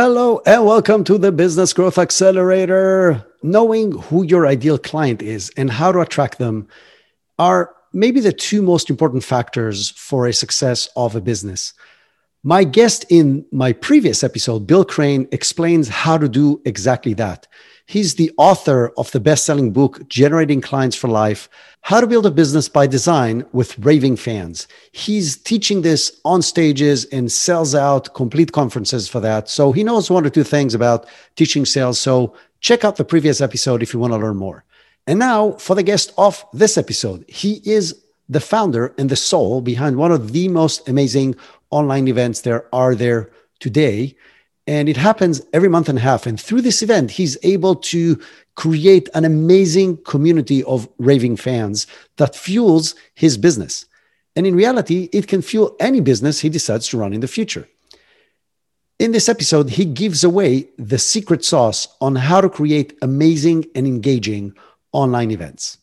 Hello and welcome to the Business Growth Accelerator. Knowing who your ideal client is and how to attract them are maybe the two most important factors for a success of a business. My guest in my previous episode, Bill Crane, explains how to do exactly that. He's the author of the best selling book, Generating Clients for Life How to Build a Business by Design with Raving Fans. He's teaching this on stages and sells out complete conferences for that. So he knows one or two things about teaching sales. So check out the previous episode if you want to learn more. And now for the guest of this episode, he is the founder and the soul behind one of the most amazing online events there are there today and it happens every month and a half. And through this event, he's able to create an amazing community of raving fans that fuels his business. And in reality, it can fuel any business he decides to run in the future. In this episode, he gives away the secret sauce on how to create amazing and engaging online events.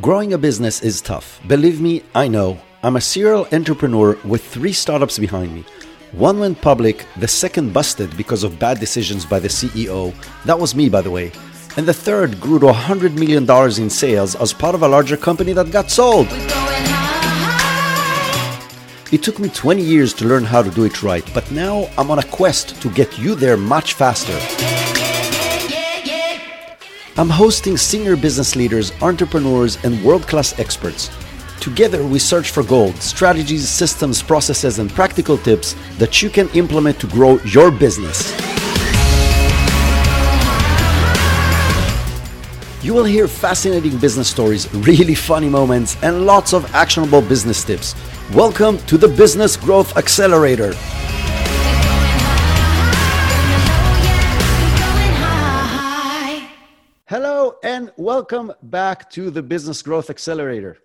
Growing a business is tough. Believe me, I know. I'm a serial entrepreneur with three startups behind me. One went public, the second busted because of bad decisions by the CEO. That was me, by the way. And the third grew to $100 million in sales as part of a larger company that got sold. It took me 20 years to learn how to do it right, but now I'm on a quest to get you there much faster. I'm hosting senior business leaders, entrepreneurs, and world class experts Together, we search for gold, strategies, systems, processes, and practical tips that you can implement to grow your business. You will hear fascinating business stories, really funny moments, and lots of actionable business tips. Welcome to the Business Growth Accelerator. Hello, and welcome back to the Business Growth Accelerator.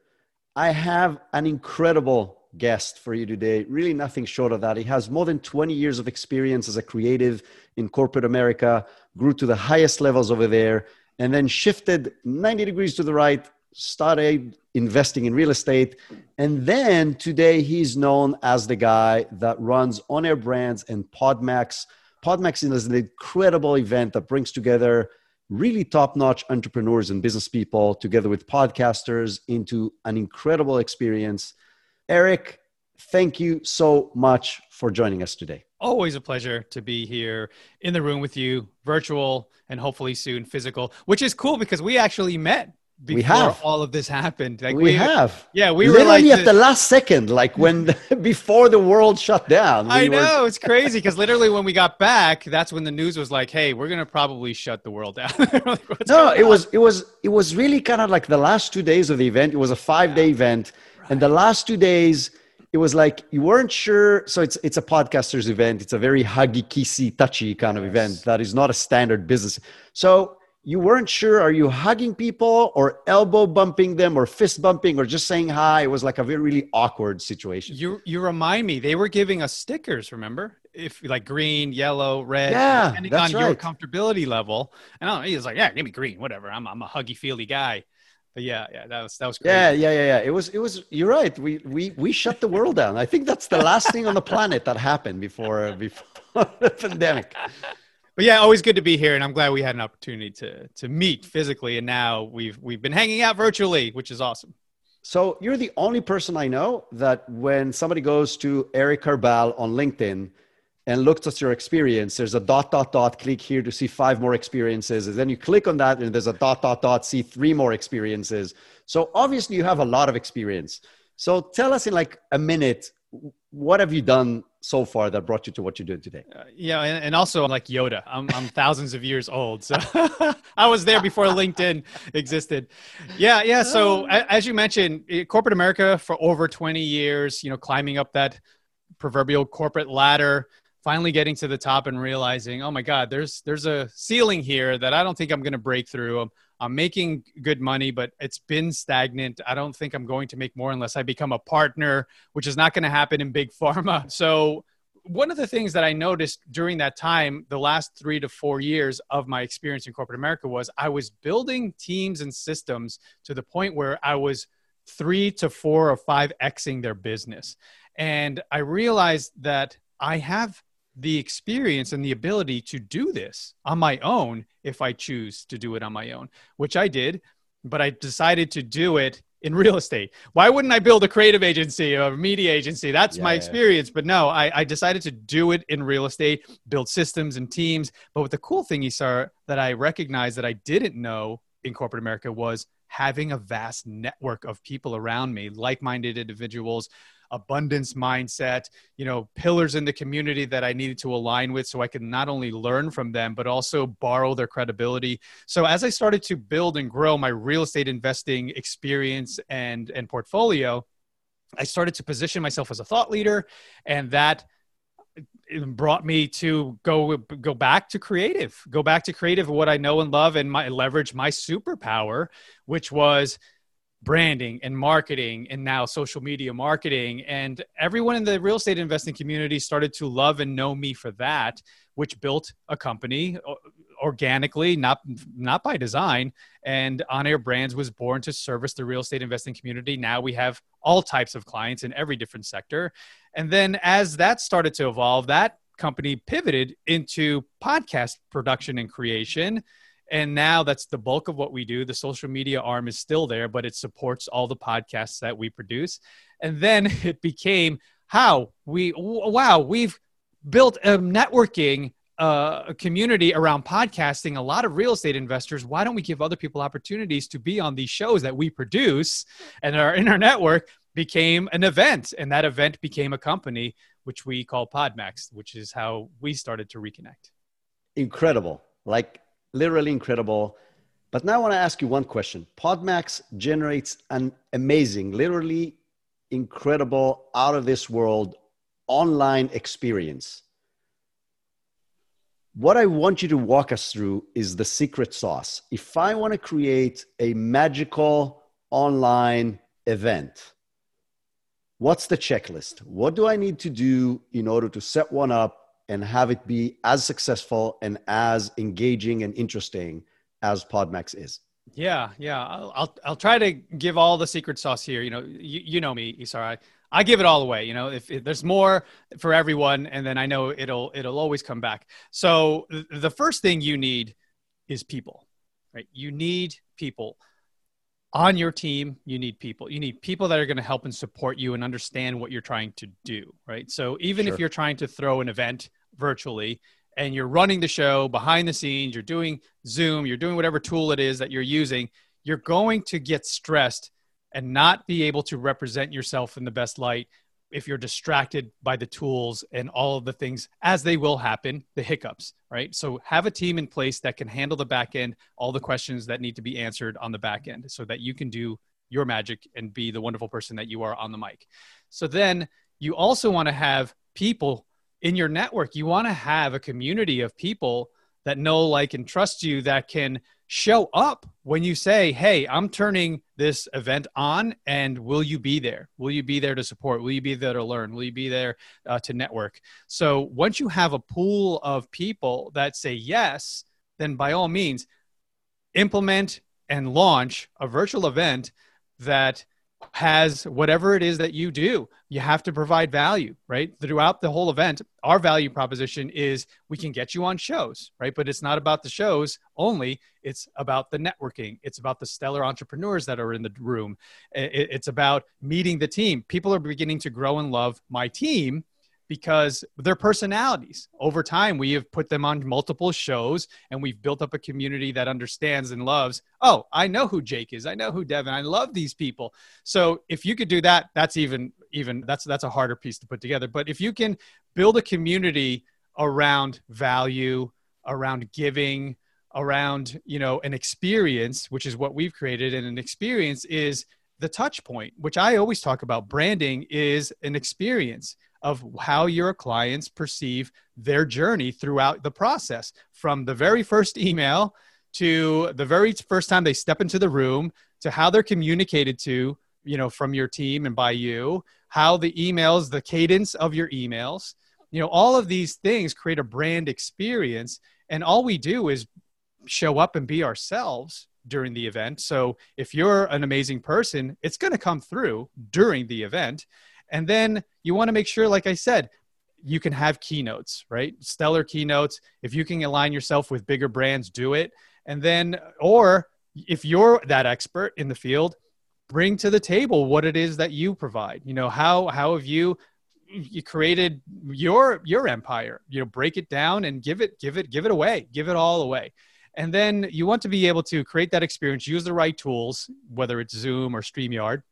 I have an incredible guest for you today. Really, nothing short of that. He has more than 20 years of experience as a creative in corporate America, grew to the highest levels over there, and then shifted 90 degrees to the right, started investing in real estate. And then today, he's known as the guy that runs On Air Brands and Podmax. Podmax is an incredible event that brings together really top notch entrepreneurs and business people together with podcasters into an incredible experience. Eric, thank you so much for joining us today. Always a pleasure to be here in the room with you, virtual and hopefully soon physical, which is cool because we actually met before we have. all of this happened. Like we, we have. Yeah, we literally were like at the, last second, like when before the world shut down. We I know were... it's crazy because literally when we got back, that's when the news was like, "Hey, we're gonna probably shut the world down." like, no, it on? was it was it was really kind of like the last two days of the event. It was a five day yeah. event, right. and the last two days. It was like you weren't sure. So it's it's a podcasters event. It's a very huggy, kissy, touchy kind of event that is not a standard business. So you weren't sure are you hugging people or elbow bumping them or fist bumping or just saying hi it was like a very really awkward situation you you remind me they were giving us stickers remember if like green yellow red yeah depending that's on right. your comfortability level and I don't know, he was like yeah give me green whatever i'm, I'm a huggy feely guy but yeah, yeah, that was that was crazy. Yeah, yeah, yeah, yeah. It was it was. You're right. We we we shut the world down. I think that's the last thing on the planet that happened before before the pandemic but yeah, always good to be here, and I'm glad we had an opportunity to to meet physically, and now we've we've been hanging out virtually, which is awesome. So you're the only person I know that when somebody goes to Eric Carbal on LinkedIn and looks at your experience, there's a dot dot dot click here to see five more experiences, and then you click on that, and there's a dot dot dot see three more experiences. So obviously you have a lot of experience. So tell us in like a minute, what have you done so far that brought you to what you're doing today? Uh, yeah, and, and, also like Yoda, I'm, I'm thousands of years old, so I was there before LinkedIn existed. Yeah, yeah. So as you mentioned, corporate America for over 20 years, you know, climbing up that proverbial corporate ladder, finally getting to the top and realizing, oh my God, there's there's a ceiling here that I don't think I'm going to break through. I'm, I'm making good money, but it's been stagnant. I don't think I'm going to make more unless I become a partner, which is not going to happen in big pharma. So, one of the things that I noticed during that time, the last three to four years of my experience in corporate America, was I was building teams and systems to the point where I was three to four or five Xing their business. And I realized that I have the experience and the ability to do this on my own if I choose to do it on my own, which I did, but I decided to do it in real estate. Why wouldn't I build a creative agency or a media agency? That's yeah, my experience. Yeah. But no, I, I, decided to do it in real estate, build systems and teams. But what the cool thing, Isar, that I recognized that I didn't know in corporate America was having a vast network of people around me, like minded individuals abundance mindset, you know, pillars in the community that I needed to align with so I could not only learn from them, but also borrow their credibility. So as I started to build and grow my real estate investing experience and, and portfolio, I started to position myself as a thought leader, and that uh, brought me to go go back to creative, go back to creative, what I know and love, and my leverage my superpower, which was branding and marketing and now social media marketing. And everyone in the real estate investing community started to love and know me for that which built a company uh, organically not not by design. And on air brands was born to service the real estate investing community. Now we have all types of clients in every different sector. And then as that started to evolve that company pivoted into podcast production and creation and now that's the bulk of what we do. The social media arm is still there but it supports all the podcasts that we produce. And then it became how we wow we've built a networking uh, a community around podcasting. A lot of real estate investors why don't we give other people opportunities to be on these shows that we produce and our network became an event. And that event became a company which we call podmax which is how we started to reconnect. Incredible. Like literally incredible. But now I want to ask you one question. Podmax generates an amazing, literally incredible, out of this world online experience. What I want you to walk us through is the secret sauce. If I want to create a magical online event, what's the checklist? What do I need to do in order to set one up and have it be as successful and as engaging and interesting as Podmax is. Yeah, yeah. I'll, I'll, I'll try to give all the secret sauce here. You know, you, you know me, Isar. I, I give it all away. You know, if, if, there's more for everyone, and then I know it'll it'll always come back. So the first thing you need is people, right? You need people on your team you need people you need people that are going to help and support you and understand what you're trying to do right so even sure. if you're trying to throw an event virtually and you're running the show behind the scenes you're doing zoom you're doing whatever tool it is that you're using you're going to get stressed and not be able to represent yourself in the best light if you're distracted by the tools and all of the things as they will happen, the hiccups, right? So have a team in place that can handle the back end, all the questions that need to be answered on the back end so that you can do your magic and be the wonderful person that you are on the mic. So then you also want to have people in your network. You want to have a community of people that know, like, and trust you that can show up when you say, Hey, I'm turning this event on, and will you be there? Will you be there to support? Will you be there to learn? Will you be there uh, to network? So once you have a pool of people that say yes, then by all means, implement and launch a virtual event that has whatever it is that you do you have to provide value right? Throughout the whole event our value proposition is we can get you on shows right? But it's not about the shows only. It's about the networking. It's about the stellar entrepreneurs that are in the room. It's about meeting the team. People are beginning to grow and love. My team because their personalities. Over time we have put them on multiple shows and we've built up a community that understands and loves oh i know who jake is. I know who devin. I love these people. So if you could do that that's even even that's that's a harder piece to put together. But if you can build a community around value around giving around you know an experience which is what we've created and an experience is the touch point which i always talk about. Branding is an experience of how your clients perceive their journey throughout the process. From the very first email to the very first time they step into the room to how they're communicated to you know from your team and by you how the emails the cadence of your emails you know all of these things create a brand experience. And all we do is show up and be ourselves during the event. So if you're an amazing person it's going to come through during the event and then you want to make sure, like I said, you can have keynotes, right? Stellar keynotes. If you can align yourself with bigger brands, do it. And then, or if you're that expert in the field, bring to the table what it is that you provide. You know, how how have you you created your your empire? You know, break it down and give it give it give it away, give it all away. And then you want to be able to create that experience, use the right tools, whether it's Zoom or StreamYard,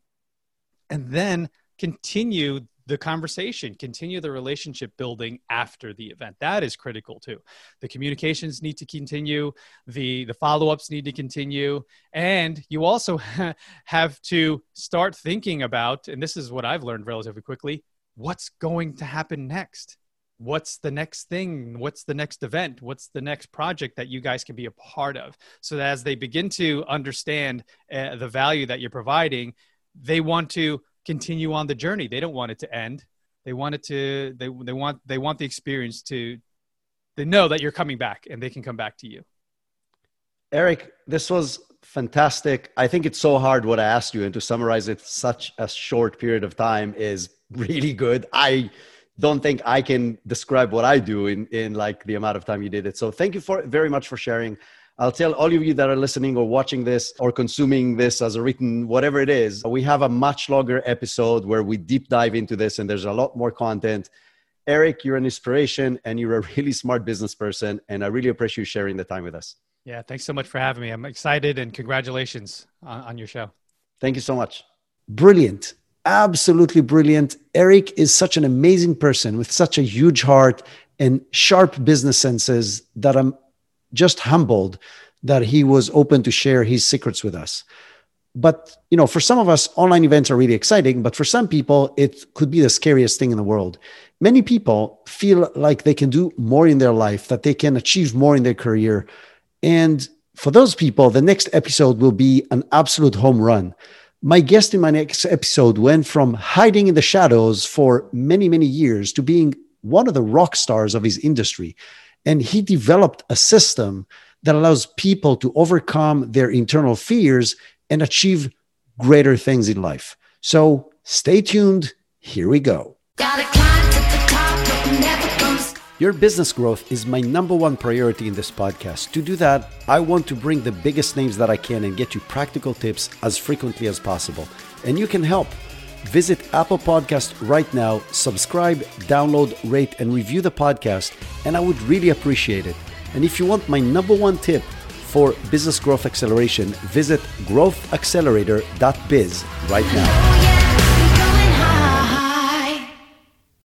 and then continue the conversation, continue the relationship building after the event. That is critical too. The communications need to continue, the the follow-ups need to continue, and you also have to start thinking about and this is what I've learned relatively quickly, what's going to happen next? what's the next thing what's the next event what's the next project that you guys can be a part of so that as they begin to understand uh, the value that you're providing they want to continue on the journey. They don't want it to end. They want it to they, they want they want the experience to they know that you're coming back and they can come back to you. Eric this was fantastic. I think it's so hard what i asked you and to summarize it such a short period of time is really good. I don't think I can describe what I do in, in like the amount of time you did it. So thank you for very much for sharing. I'll tell all of you that are listening or watching this or consuming this as a written, whatever it is, we have a much longer episode where we deep dive into this and there's a lot more content. Eric, you're an inspiration and you're a really smart business person. And I really appreciate you sharing the time with us. Yeah, thanks so much for having me. I'm excited and congratulations on, on your show. Thank you so much. Brilliant absolutely brilliant. Eric is such an amazing person with such a huge heart and sharp business senses that I'm just humbled that he was open to share his secrets with us. But, you know, for some of us, online events are really exciting, but for some people, it could be the scariest thing in the world. Many people feel like they can do more in their life, that they can achieve more in their career. And for those people, the next episode will be an absolute home run my guest in my next episode went from hiding in the shadows for many, many years to being one of the rock stars of his industry. And he developed a system that allows people to overcome their internal fears and achieve greater things in life. So stay tuned. Here we go. Your business growth is my number one priority in this podcast. To do that, I want to bring the biggest names that I can and get you practical tips as frequently as possible. And you can help. Visit Apple Podcast right now, subscribe, download, rate, and review the podcast, and I would really appreciate it. And if you want my number one tip for business growth acceleration, visit growthaccelerator.biz right now.